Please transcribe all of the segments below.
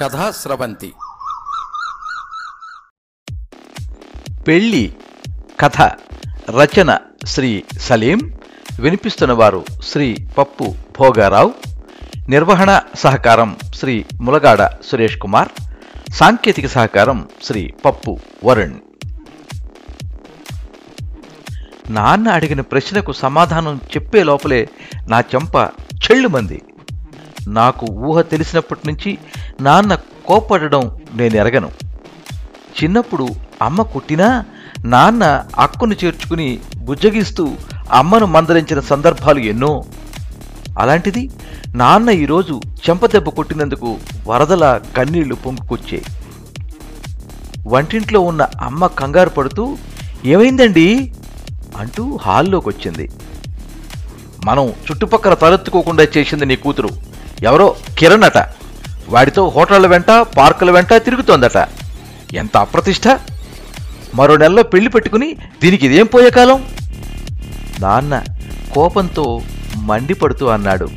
కథా స్రవంతి. పెళ్ళి కథ రచన శ్రీ సలీం వినిపిస్తున్నవారు శ్రీ పప్పు భోగారావు నిర్వహణ సహకారం శ్రీ ములగాడ సురేష్ కుమార్ సాంకేతిక సహకారం శ్రీ పప్పు వరుణ్. నాన్న అడిగిన ప్రశ్నకు సమాధానం చెప్పే లోపలే నా చెంప చెళ్ళుమంది. నాకు ఊహ తెలిసినప్పటి నుంచి నాన్న కోప్పడడం నేను ఎరగను చిన్నప్పుడు అమ్మ కుట్టినా నాన్న అక్కును చేర్చుకుని బుజ్జగిస్తూ అమ్మను మందలించిన సందర్భాలు ఎన్నో. అలాంటిది నాన్న ఈరోజు చెంపదెబ్బ కొట్టినందుకు వరదల కన్నీళ్ళు పొంగుకొచ్చాయి. వంటింట్లో ఉన్న అమ్మ కంగారు పడుతూ ఏమైందండి? అంటూ హాల్లోకి వచ్చింది మనం చుట్టుపక్కల తలెత్తుకోకుండా చేసింది నీ కూతురు. ఎవరో కిరణ్ అట. వాడితో హోటళ్ళ వెంట పార్కుల వెంట తిరుగుతోందట. ఎంత అప్రతిష్ట? మరో నెలలో పెళ్ళి పెట్టుకుని దీనికి ఇదేం పోయే కాలం? నాన్న కోపంతో మండిపడుతూ అన్నాడు.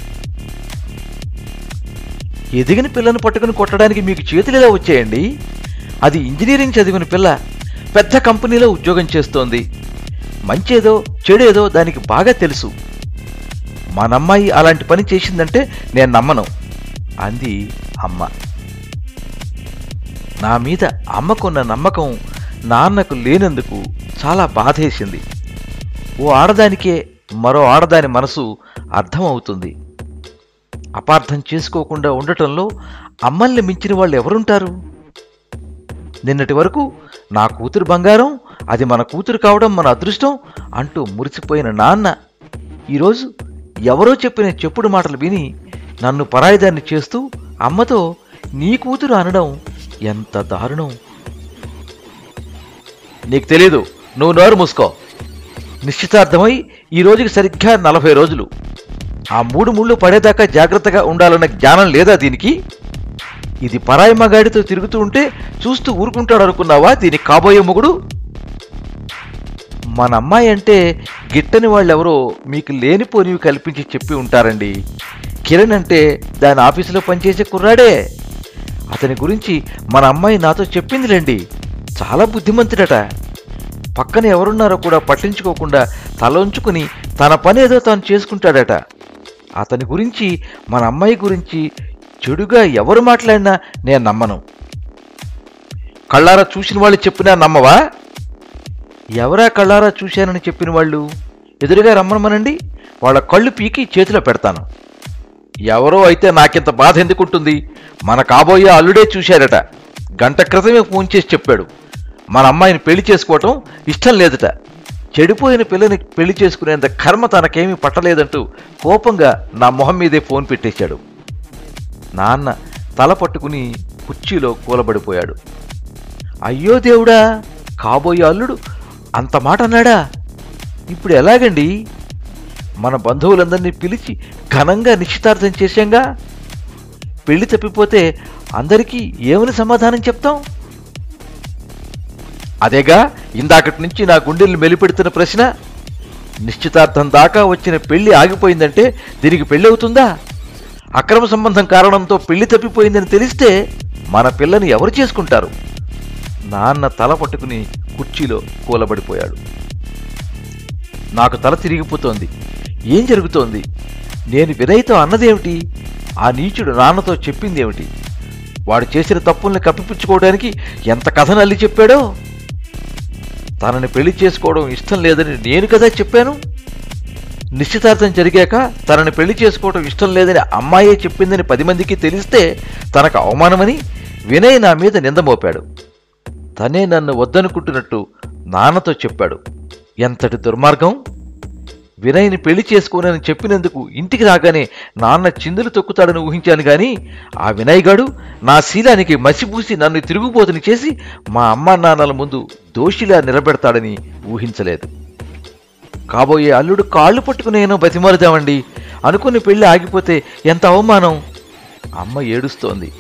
ఎదిగిన పిల్లను పట్టుకుని కొట్టడానికి మీకు చేతులు ఎలా వచ్చేయండి? అది ఇంజనీరింగ్ చదివిన పిల్ల పెద్ద కంపెనీలో ఉద్యోగం చేస్తోంది. మంచేదో చెడేదో దానికి బాగా తెలుసు. మనమ్మాయి అలాంటి పని చేసిందంటే నేను నమ్మను అంది అమ్మ. నా మీద అమ్మకున్న నమ్మకం నాన్నకు లేనందుకు చాలా బాధేసింది. ఓ ఆడదానికే మరో ఆడదాని మనసు అర్థమవుతుంది. అపార్థం చేసుకోకుండా ఉండటంలో అమ్మల్ని మించిన వాళ్ళు ఎవరుంటారు? నిన్నటి వరకు నా కూతురు బంగారం అది మన కూతురు కావడం మన అదృష్టం అంటూ మురిసిపోయిన నాన్న ఈరోజు ఎవరో చెప్పిన చెప్పుడు మాటలు విని నన్ను పరాయిదాన్ని చేస్తూ అమ్మతో నీ కూతురు అనడం ఎంత దారుణం. నీకు తెలీదు. నువ్వు నోరు మూసుకో. నిశ్చితార్థమై ఈ రోజుకి సరిగ్గా నలభై రోజులు. ఆ మూడు ముళ్ళు పడేదాకా జాగ్రత్తగా ఉండాలన్న జ్ఞానం లేదా దీనికి? ఇది పరాయి మగాడితో తిరుగుతూ ఉంటే చూస్తూ ఊరుకుంటాడు అనుకున్నావా దీనికి కాబోయే మొగుడు? మన అమ్మాయి అంటే గిట్టని వాళ్ళెవరో మీకు లేనిపోనివి కల్పించి చెప్పి ఉంటారండి. కిరణ్ అంటే దాని ఆఫీసులో పనిచేసే కుర్రాడే. అతని గురించి మన అమ్మాయి నాతో చెప్పిందిలేండి చాలా బుద్ధిమంతుడట. పక్కన ఎవరున్నారో కూడా పట్టించుకోకుండా తల ఉంచుకుని తన పని ఏదో తాను చేసుకుంటాడట. అతని గురించి మన అమ్మాయి గురించి చెడుగా ఎవరు మాట్లాడినా నేను నమ్మను. కళ్ళారా చూసిన వాళ్ళు చెప్పినా నమ్మవా? ఎవరా కళ్ళారా చూశానని చెప్పిన వాళ్ళు? ఎదురుగా రమ్మనమనండి. వాళ్ళ కళ్ళు పీకి చేతిలో పెడతాను. ఎవరో అయితే నాకింత బాధ ఎందుకుంటుంది? మన కాబోయే అల్లుడే చూశాడట. గంట క్రితమే ఫోన్ చేసి చెప్పాడు. మన అమ్మాయిని పెళ్ళి చేసుకోవటం ఇష్టం లేదట. చెడిపోయిన పిల్లని పెళ్ళి చేసుకునేంత కర్మ తనకేమీ పట్టలేదంటూ కోపంగా నా మొహం మీదే ఫోన్ పెట్టేశాడు. నాన్న తల పట్టుకుని కుర్చీలో కూలబడిపోయాడు. అయ్యో దేవుడా కాబోయే అల్లుడు అంత మాట అన్నాడా? ఇప్పుడు ఎలాగండి? మన బంధువులందరినీ పిలిచి ఘనంగా నిశ్చితార్థం చేశాంగా? పెళ్ళి తప్పిపోతే అందరికీ ఏమని సమాధానం చెప్తాం? అదేగా ఇందాకటి నుంచి నా గుండెల్ని మెలిపెడుతున్న ప్రశ్న నిశ్చితార్థం దాకా వచ్చిన పెళ్ళి ఆగిపోయిందంటే దీనికి పెళ్ళి అవుతుందా? అక్రమ సంబంధం కారణంతో పెళ్ళి తప్పిపోయిందని తెలిస్తే మన పిల్లని ఎవరు చేసుకుంటారు? నాన్న తల పట్టుకుని కుర్చీలో కూలబడిపోయాడు. నాకు తల తిరిగిపోతోంది. ఏం జరుగుతోంది? నేను వినయ్తో అన్నదేమిటి? ఆ నీచుడు నాన్నతో చెప్పిందేమిటి? వాడు చేసిన తప్పుల్ని కప్పిపుచ్చుకోవడానికి ఎంత కథను అల్లి చెప్పాడో? తనని పెళ్ళి చేసుకోవడం ఇష్టం లేదని నేను కదా చెప్పాను. నిశ్చితార్థం జరిగాక తనని పెళ్ళి చేసుకోవడం ఇష్టం లేదని అమ్మాయే చెప్పిందని పది మందికి తెలిస్తే తనకు అవమానమని వినయ్ నా మీద నింద మోపాడు. తనే నన్ను వద్దనుకుంటున్నట్టు నాన్నతో చెప్పాడు. ఎంతటి దుర్మార్గం? వినయ్ని పెళ్ళి చేసుకోనని చెప్పినందుకు ఇంటికి రాగానే నాన్న చిందులు తొక్కుతాడని ఊహించాను గాని ఆ వినయ్ గాడు నా శీలానికి మసిపూసి నన్ను తిరుగుబోతుని చేసి మా అమ్మా నాన్నల ముందు దోషిలా నిలబెడతాడని ఊహించలేదు. కాబోయే అల్లుడు కాళ్ళు పట్టుకునేనో బతిమారుదామండి అనుకుని పెళ్ళి ఆగిపోతే ఎంత అవమానం? అమ్మ ఏడుస్తోంది.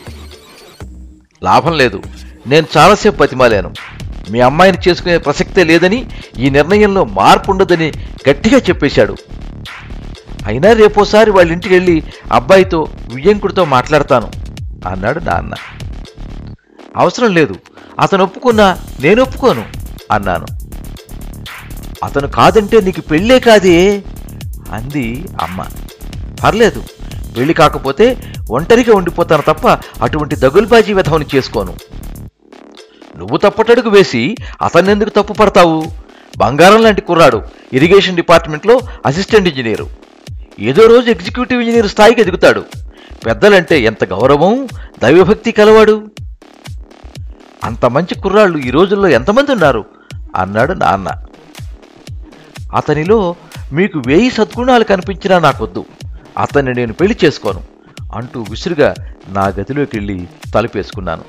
లాభం లేదు. నేను చాలాసేపు బతిమాలాను. మీ అమ్మాయిని చేసుకునే ప్రసక్తే లేదని ఈ నిర్ణయంలో మార్పు ఉండదని గట్టిగా చెప్పేశాడు. అయినా రేపోసారి వాళ్ళ ఇంటికి వెళ్ళి అబ్బాయితో వియ్యంకుడితో మాట్లాడతాను అన్నాడు నాన్న. అవసరం లేదు అతను ఒప్పుకున్నా నేను ఒప్పుకోను అన్నాను. అతను కాదంటే నీకు పెళ్ళే కాదే అంది అమ్మ. పర్లేదు పెళ్ళి కాకపోతే ఒంటరిగా ఉండిపోతాను తప్ప అటువంటి దగుల్బాజీ విధవని చేసుకోను నువ్వు తప్పటడుగు వేసి అతన్నెందుకు తప్పు పడతావు బంగారం లాంటి కుర్రాడు ఇరిగేషన్ డిపార్ట్మెంట్లో అసిస్టెంట్ ఇంజనీరు. ఏదో రోజు ఎగ్జిక్యూటివ్ ఇంజనీర్ స్థాయికి ఎదుగుతాడు. పెద్దలంటే ఎంత గౌరవం దైవభక్తి కలవాడు? అంత మంచి కుర్రాళ్ళు ఈ రోజుల్లో ఎంతమంది ఉన్నారు? అన్నాడు నాన్న. అతనిలో మీకు వేయి సద్గుణాలు కనిపించినా నాకొద్దు. అతన్ని నేను పెళ్ళి చేసుకోను అంటూ విసురుగా నా గదిలోకి వెళ్ళి తలుపేసుకున్నాను.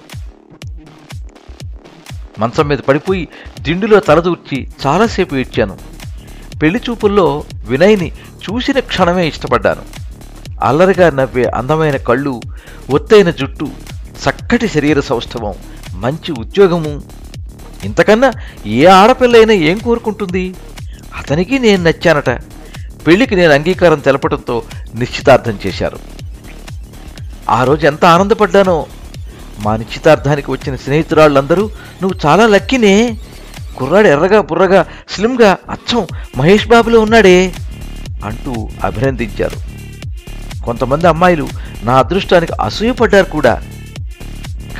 మంచం మీద పడిపోయి దిండులో తలదూర్చి చాలాసేపు ఏడ్చాను. పెళ్ళి చూపుల్లో వినయ్ని చూసిన క్షణమే ఇష్టపడ్డాను. అల్లరిగా నవ్వే అందమైన కళ్ళు ఒత్తైన జుట్టు చక్కటి శరీర సౌష్ఠవం మంచి ఉద్యోగము. ఇంతకన్నా ఏ ఆడపిల్లైనా ఏం కోరుకుంటుంది? అతనికి నేను నచ్చానట. పెళ్ళికి నేను అంగీకారం తెలపడంతో నిశ్చితార్థం చేశారు. ఆ రోజు ఎంత ఆనందపడ్డానో మా నిశ్చితార్థానికి వచ్చిన స్నేహితురాళ్ళందరూ నువ్వు చాలా లక్కీనే. కుర్రాడు ఎర్రగా బుర్రగా స్లిమ్గా అచ్చం మహేష్ బాబులో ఉన్నాడే అంటూ అభినందించారు. కొంతమంది అమ్మాయిలు నా అదృష్టానికి అసూయపడ్డారు కూడా.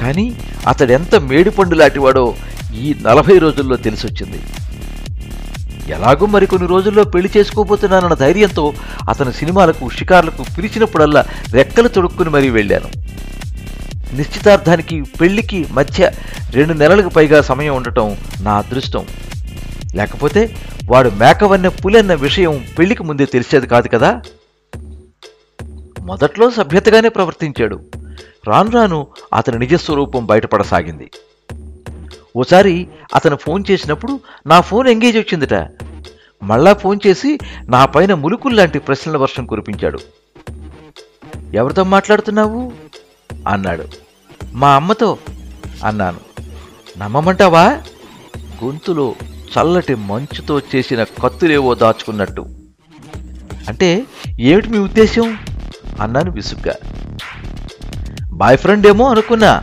కానీ అతడెంత మేడిపండు లాంటివాడో ఈ నలభై రోజుల్లో తెలిసొచ్చింది. ఎలాగో మరికొన్ని రోజుల్లో పెళ్ళి చేసుకోబోతున్నానన్న ధైర్యంతో అతని సినిమాలకు షికార్లకు పిలిచినప్పుడల్లా రెక్కలు తొడుక్కుని మరీ వెళ్ళాను. నిశ్చితార్థానికి పెళ్ళికి మధ్య రెండు నెలలకు పైగా సమయం ఉండటం నా అదృష్టం. లేకపోతే వాడు మేకవన్నె పులన్న విషయం పెళ్ళికి ముందే తెలిసేది కాదు కదా? మొదట్లో సభ్యతగానే ప్రవర్తించాడు. రాను రాను అతని నిజస్వరూపం బయటపడసాగింది. ఓసారి అతను ఫోన్ చేసినప్పుడు నా ఫోన్ ఎంగేజ్ వచ్చిందిట. మళ్ళా ఫోన్ చేసి నా పైన ములుకుల్లాంటి ప్రశ్నల వర్షం కురిపించాడు. ఎవరితో మాట్లాడుతున్నావు? అన్నాడు. మా అమ్మతో అన్నాను. నమ్మమంటావా? గొంతులో చల్లటి మంచుతో చేసిన కత్తులేవో దాచుకున్నట్టు. అంటే ఏమిటి మీ ఉద్దేశం అన్నాను విసుగ్గా. బాయ్ ఫ్రెండ్ ఏమో అనుకున్నా.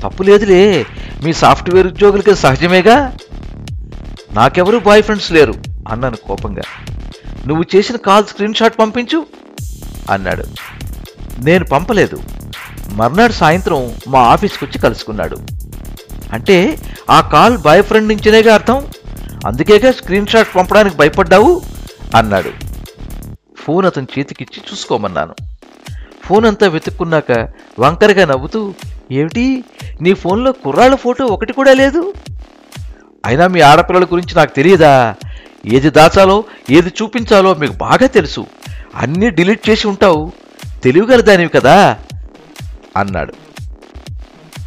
తప్పు లేదులే మీ సాఫ్ట్వేర్ ఉద్యోగులకి సహజమేగా? నాకెవరూ బాయ్ ఫ్రెండ్స్ లేరు అన్నాను కోపంగా. నువ్వు చేసిన కాల్ స్క్రీన్ షాట్ పంపించు అన్నాడు. నేను పంపలేదు. మర్నాడు సాయంత్రం మా ఆఫీస్కి వచ్చి కలుసుకున్నాడు. అంటే ఆ కాల్ బాయ్ ఫ్రెండ్ నుంచినేగా అర్థం? అందుకేగా స్క్రీన్ షాట్ పంపడానికి భయపడ్డావు? అన్నాడు. ఫోన్ అతని చేతికిచ్చి చూసుకోమన్నాను. ఫోన్ అంతా వెతుక్కున్నాక వంకరగా నవ్వుతూ ఏమిటి? నీ ఫోన్లో కుర్రాళ్ళ ఫోటో ఒకటి కూడా లేదు? అయినా మీ ఆడపిల్లల గురించి నాకు తెలియదా? ఏది దాచాలో ఏది చూపించాలో మీకు బాగా తెలుసు. అన్నీ డిలీట్ చేసి ఉంటావు. తెలియగలదానివి కదా. అన్నాడు.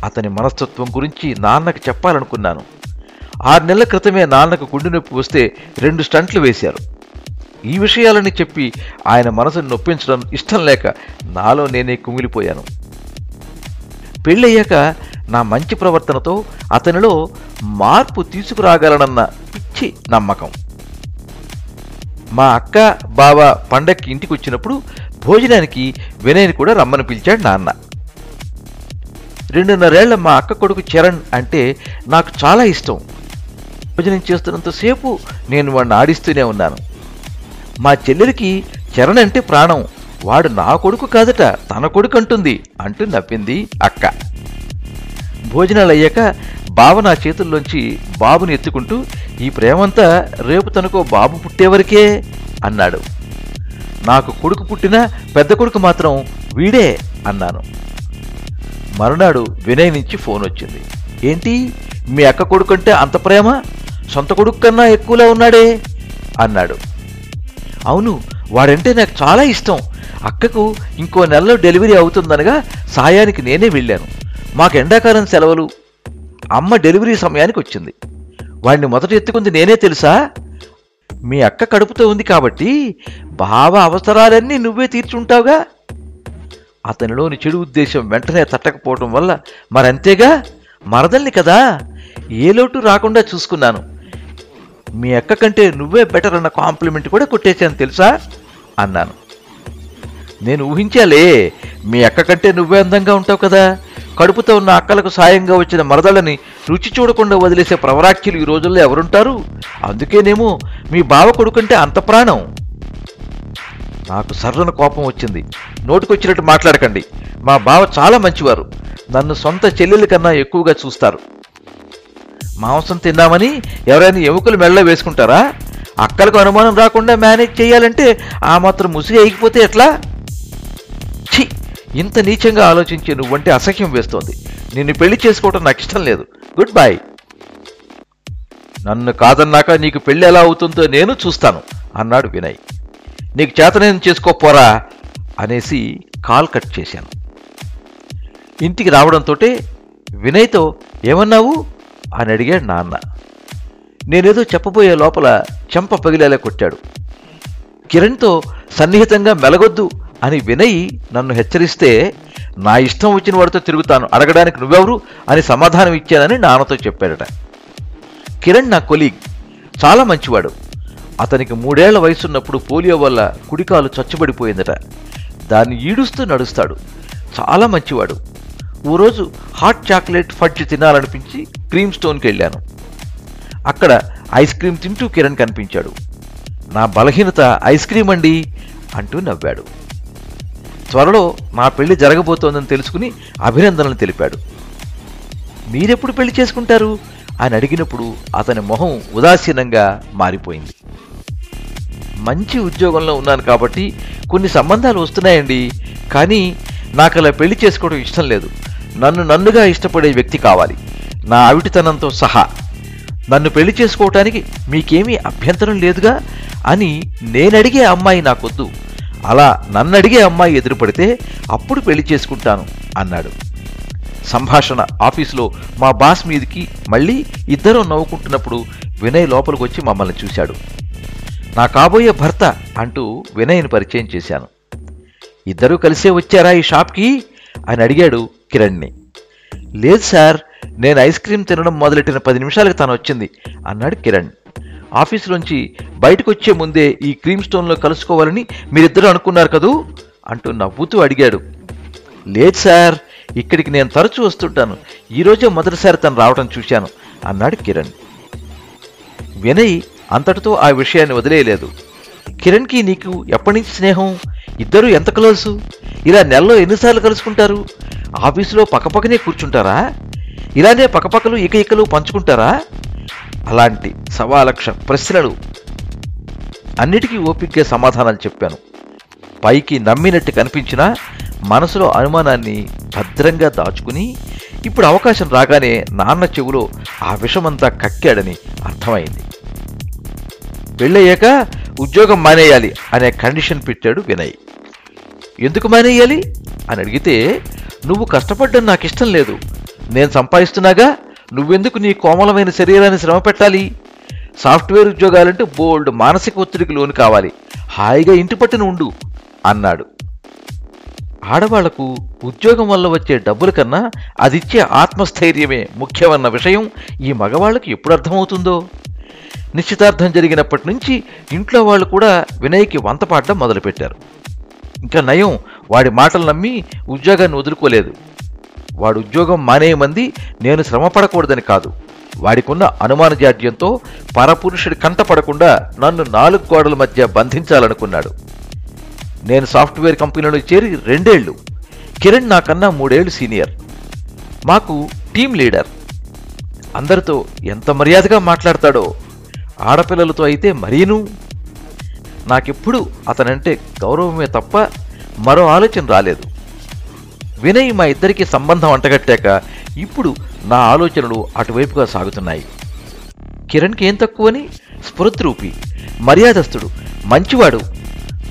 అతని మనస్తత్వం గురించి నాన్నకు చెప్పాలనుకున్నాను. ఆరు నెలల క్రితమే నాన్నకు గుండె నొప్పి వస్తే రెండు స్టంట్లు వేశారు. ఈ విషయాలని చెప్పి ఆయన మనసును నొప్పించడం ఇష్టం లేక నాలో నేనే కుమిలిపోయాను పెళ్ళయ్యాక నా మంచి ప్రవర్తనతో అతనిలో మార్పు తీసుకురాగలనన్న పిచ్చి నమ్మకం. మా అక్క బావ పండక్కి ఇంటికి వచ్చినప్పుడు భోజనానికి వినయ్ని కూడా రమ్మని పిలిచాడు నాన్న. రెండున్నరేళ్ళ మా అక్క కొడుకు చరణ్ అంటే నాకు చాలా ఇష్టం. భోజనం చేస్తున్నంతసేపు నేను వాడిని ఆడిస్తూనే ఉన్నాను. మా చెల్లెలికి చరణ్ అంటే ప్రాణం. వాడు నా కొడుకు కాదట తన కొడుకు అంటుంది అంటూ నవ్వింది అక్క. భోజనాలు అయ్యాక బావ నా చేతుల్లోంచి బాబుని ఎత్తుకుంటూ ఈ ప్రేమంతా రేపు తనకో బాబు పుట్టేవరకే అన్నాడు. నాకు కొడుకు పుట్టినా పెద్ద కొడుకు మాత్రం వీడే అన్నాను. మరునాడు వినయ్ నుంచి ఫోన్ వచ్చింది. ఏంటి? మీ అక్క కొడుకంటే అంత ప్రేమ? సొంత కొడుకు కన్నా ఎక్కువలా ఉన్నాడే? అన్నాడు. అవును వాడంటే నాకు చాలా ఇష్టం. అక్కకు ఇంకో నెలలో డెలివరీ అవుతుందనగా సాయానికి నేనే వెళ్ళాను. మాకు ఎండాకాలం సెలవులు. అమ్మ డెలివరీ సమయానికి వచ్చింది. వాడిని మొదట ఎత్తుకుంది నేనే తెలుసా? మీ అక్క కడుపుతో ఉంది కాబట్టి బావ అవసరాలన్నీ నువ్వే తీర్చుంటావుగా? అతనిలోని చెడు ఉద్దేశం వెంటనే తట్టకపోవటం వల్ల మరంతేగా మరదల్ని కదా ఏ లోటు రాకుండా చూసుకున్నాను. మీ అక్క కంటే నువ్వే బెటర్ అన్న కాంప్లిమెంట్ కూడా కొట్టేశాను తెలుసా? అన్నాను. నేను ఊహించాలే మీ అక్క కంటే నువ్వే అందంగా ఉంటావు కదా. కడుపుతో ఉన్న అక్కలకు సాయంగా వచ్చిన మరదళ్ళని రుచి చూడకుండా వదిలేసే ప్రవరాఖ్యులు ఈ రోజుల్లో ఎవరుంటారు? అందుకేనేమో మీ బావ కొడుకంటే అంత ప్రాణం. నాకు సర్రన కోపం వచ్చింది. నోటికొచ్చినట్టు మాట్లాడకండి. మా బావ చాలా మంచివారు. నన్ను సొంత చెల్లెల కన్నా ఎక్కువగా చూస్తారు. మాంసం తిన్నామని ఎవరైనా ఎముకలు మెళ్ళ వేసుకుంటారా? అక్కలకు అనుమానం రాకుండా మేనేజ్ చేయాలంటే ఆ మాత్రం ముసిరి అయిపోతే ఎట్లా? ఛీ! ఇంత నీచంగా ఆలోచించే నువ్వంటే అసహ్యం వేస్తోంది. నిన్ను పెళ్ళి చేసుకోవటం నాకు ఇష్టం లేదు. గుడ్ బాయ్ నన్ను కాదన్నాక నీకు పెళ్ళి ఎలా అవుతుందో నేను చూస్తాను అన్నాడు వినయ్. నీకు చేతనేం చేసుకోపోరా అనేసి కాల్ కట్ చేశాను. ఇంటికి రావడంతో వినయ్తో ఏమన్నావు? అని అడిగాడు నాన్న. నేనేదో చెప్పబోయే లోపల చెంప పగిలేలా కొట్టాడు. కిరణ్తో సన్నిహితంగా మెలగొద్దు అని వినయ్ నన్ను హెచ్చరిస్తే నా ఇష్టం వచ్చిన వాడితో తిరుగుతాను అడగడానికి నువ్వెవరు? అని సమాధానం ఇచ్చానని నాన్నతో చెప్పాడట. కిరణ్ నా కొలీగ్ చాలా మంచివాడు. అతనికి మూడేళ్ళ వయసున్నప్పుడు పోలియో వల్ల కుడికాలు చచ్చబడిపోయిందట. దాన్ని ఈడుస్తూ నడుస్తాడు. చాలా మంచివాడు. ఓ రోజు హాట్ చాక్లెట్ ఫడ్జ్ తినాలనిపించి క్రీమ్ స్టోన్కి వెళ్ళాను అక్కడ ఐస్ క్రీమ్ తింటూ కిరణ్ కనిపించాడు. నా బలహీనత ఐస్ క్రీమ్ అండి అంటూ నవ్వాడు. త్వరలో నా పెళ్ళి జరగబోతోందని తెలుసుకుని అభినందనలు తెలిపాడు. మీరెప్పుడు పెళ్ళి చేసుకుంటారు? అని అడిగినప్పుడు అతని మొహం ఉదాసీనంగా మారిపోయింది. మంచి ఉద్యోగంలో ఉన్నాను కాబట్టి కొన్ని సంబంధాలు వస్తున్నాయండి. కానీ నాకు అలా పెళ్ళి చేసుకోవడం ఇష్టం లేదు. నన్ను నన్నుగా ఇష్టపడే వ్యక్తి కావాలి. నా అవిటితనంతో సహా. నన్ను పెళ్ళి చేసుకోవటానికి మీకేమీ అభ్యంతరం లేదుగా అని నేనడిగే అమ్మాయి నాకొద్దు. అలా నన్ను అడిగే అమ్మాయి ఎదురుపడితే అప్పుడు పెళ్ళి చేసుకుంటాను అన్నాడు. సంభాషణ ఆఫీసులో మా బాస్ మీదికి మళ్ళీ ఇద్దరం నవ్వుకుంటున్నప్పుడు వినయ్ లోపలికి వచ్చి మమ్మల్ని చూశాడు. నా కాబోయే భర్త అంటూ వినయ్ని పరిచయం చేశాను. ఇద్దరూ కలిసే వచ్చారా ఈ షాప్కి? అని అడిగాడు కిరణ్ని. లేదు సార్ నేను ఐస్ క్రీమ్ తినడం మొదలెట్టిన పది నిమిషాలకు తను వచ్చింది అన్నాడు కిరణ్. ఆఫీసులోంచి బయటకు వచ్చే ముందే ఈ క్రీమ్ స్టోన్లో కలుసుకోవాలని మీరిద్దరూ అనుకున్నారు కదూ? అంటూ నవ్వుతూ అడిగాడు. లేదు సార్ ఇక్కడికి నేను తరచూ వస్తుంటాను. ఈరోజే మొదటిసారి తను రావడం చూశాను అన్నాడు కిరణ్. వినయ్ అంతటితో ఆ విషయాన్ని వదిలేయలేదు. కిరణ్కి నీకు ఎప్పటి నుంచి స్నేహం? ఇద్దరు ఎంత క్లోజు? ఇలా నెలలో ఎన్నిసార్లు కలుసుకుంటారు? ఆఫీసులో పక్కపక్కనే కూర్చుంటారా? ఇలానే పక్కపక్కలు ఇక ఇకలు పంచుకుంటారా? అలాంటి సవాలక్ష ప్రశ్నలు. అన్నిటికీ ఓపిగ్గా సమాధానాలు చెప్పాను. పైకి నమ్మినట్టు కనిపించినా మనసులో అనుమానాన్ని భద్రంగా దాచుకుని ఇప్పుడు అవకాశం రాగానే నాన్న చెవులో ఆ విషమంతా కక్కాడని అర్థమైంది. పెళ్ళయ్యాక ఉద్యోగం మానేయాలి అనే కండిషన్ పెట్టాడు వినయ్. ఎందుకు మానేయాలి? అని అడిగితే నువ్వు కష్టపడ్డం నాకు ఇష్టం లేదు. నేను సంపాదిస్తున్నాగా నువ్వెందుకు నీ కోమలమైన శరీరాన్ని శ్రమ పెట్టాలి? సాఫ్ట్వేర్ ఉద్యోగాలంటే బోల్డ్ మానసిక ఒత్తిడికి లోను కావాలి. హాయిగా ఇంటి పట్టున ఉండు అన్నాడు. ఆడవాళ్ళకు ఉద్యోగం వల్ల వచ్చే డబ్బుల కన్నా అదిచ్చే ఆత్మస్థైర్యమే ముఖ్యమన్న విషయం ఈ మగవాళ్ళకి ఎప్పుడు అర్థమవుతుందో? నిశ్చితార్థం జరిగినప్పటి నుంచి ఇంట్లో వాళ్ళు కూడా వినయ్కి వంత పాడడం మొదలుపెట్టారు. ఇంకా నయం వాడి మాటలు నమ్మి ఉద్యోగాన్ని వదులుకోలేదు. వాడు ఉద్యోగం మానేయమంది నేను శ్రమ పడకూడదని కాదు. వాడికున్న అనుమాన జాడ్యంతో పరపురుషుడి కంటపడకుండా నన్ను నాలుగు గోడల మధ్య బంధించాలనుకున్నాడు. నేను సాఫ్ట్వేర్ కంపెనీలో చేరి రెండేళ్ళు. కిరణ్ నాకన్నా మూడేళ్ళు సీనియర్. మాకు టీం లీడర్. అందరితో ఎంత మర్యాదగా మాట్లాడతాడో ఆడపిల్లలతో అయితే మరీను. నాకెప్పుడు అతనంటే గౌరవమే తప్ప మరో ఆలోచన రాలేదు. వినయ్ మా ఇద్దరికి సంబంధం అంటగట్టాక ఇప్పుడు నా ఆలోచనలు అటువైపుగా సాగుతున్నాయి. కిరణ్కి ఏం తక్కువని? స్ఫురద్రూపి మర్యాదస్తుడు మంచివాడు.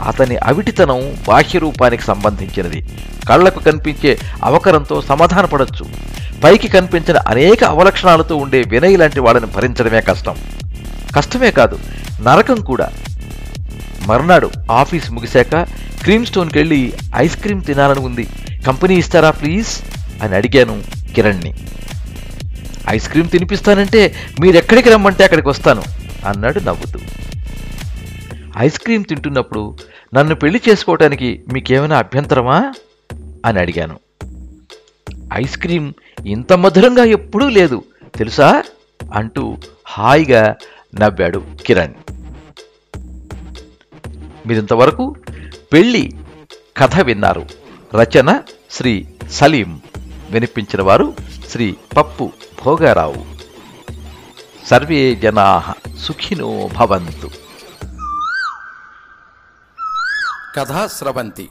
అతని అవిటితనం బాహ్య రూపానికి సంబంధించినది. కళ్ళకు కనిపించే అవకరంతో సమాధానపడొచ్చు. పైకి కనిపించిన అనేక అవలక్షణాలతో ఉండే వినయ్ లాంటి వాళ్ళని భరించడమే కష్టం. కష్టమే కాదు నరకం కూడా. మర్నాడు ఆఫీస్ ముగిశాక క్రీమ్ స్టోన్కి వెళ్ళి ఐస్ క్రీమ్ తినాలని ఉంది. కంపెనీ ఇస్తారా ప్లీజ్? అని అడిగాను కిరణ్ని. ఐస్ క్రీమ్ తినిపిస్తానంటే మీరెక్కడికి రమ్మంటే అక్కడికి వస్తాను అన్నాడు నవ్వుతూ. ఐస్ క్రీమ్ తింటున్నప్పుడు నన్ను పెళ్ళి చేసుకోవటానికి మీకేమైనా అభ్యంతరమా? అని అడిగాను. ఐస్ క్రీం ఇంత మధురంగా ఎప్పుడూ లేదు తెలుసా? అంటూ హాయిగా నవ్వాడు కిరణ్. మీరింతవరకు పెళ్ళి కథ విన్నారు. రచన శ్రీ సలీం. వినిపించిన వారు శ్రీ పప్పు భోగారావు. సర్వే జనా సుఖినో భవంతు. కథా స్రవంతి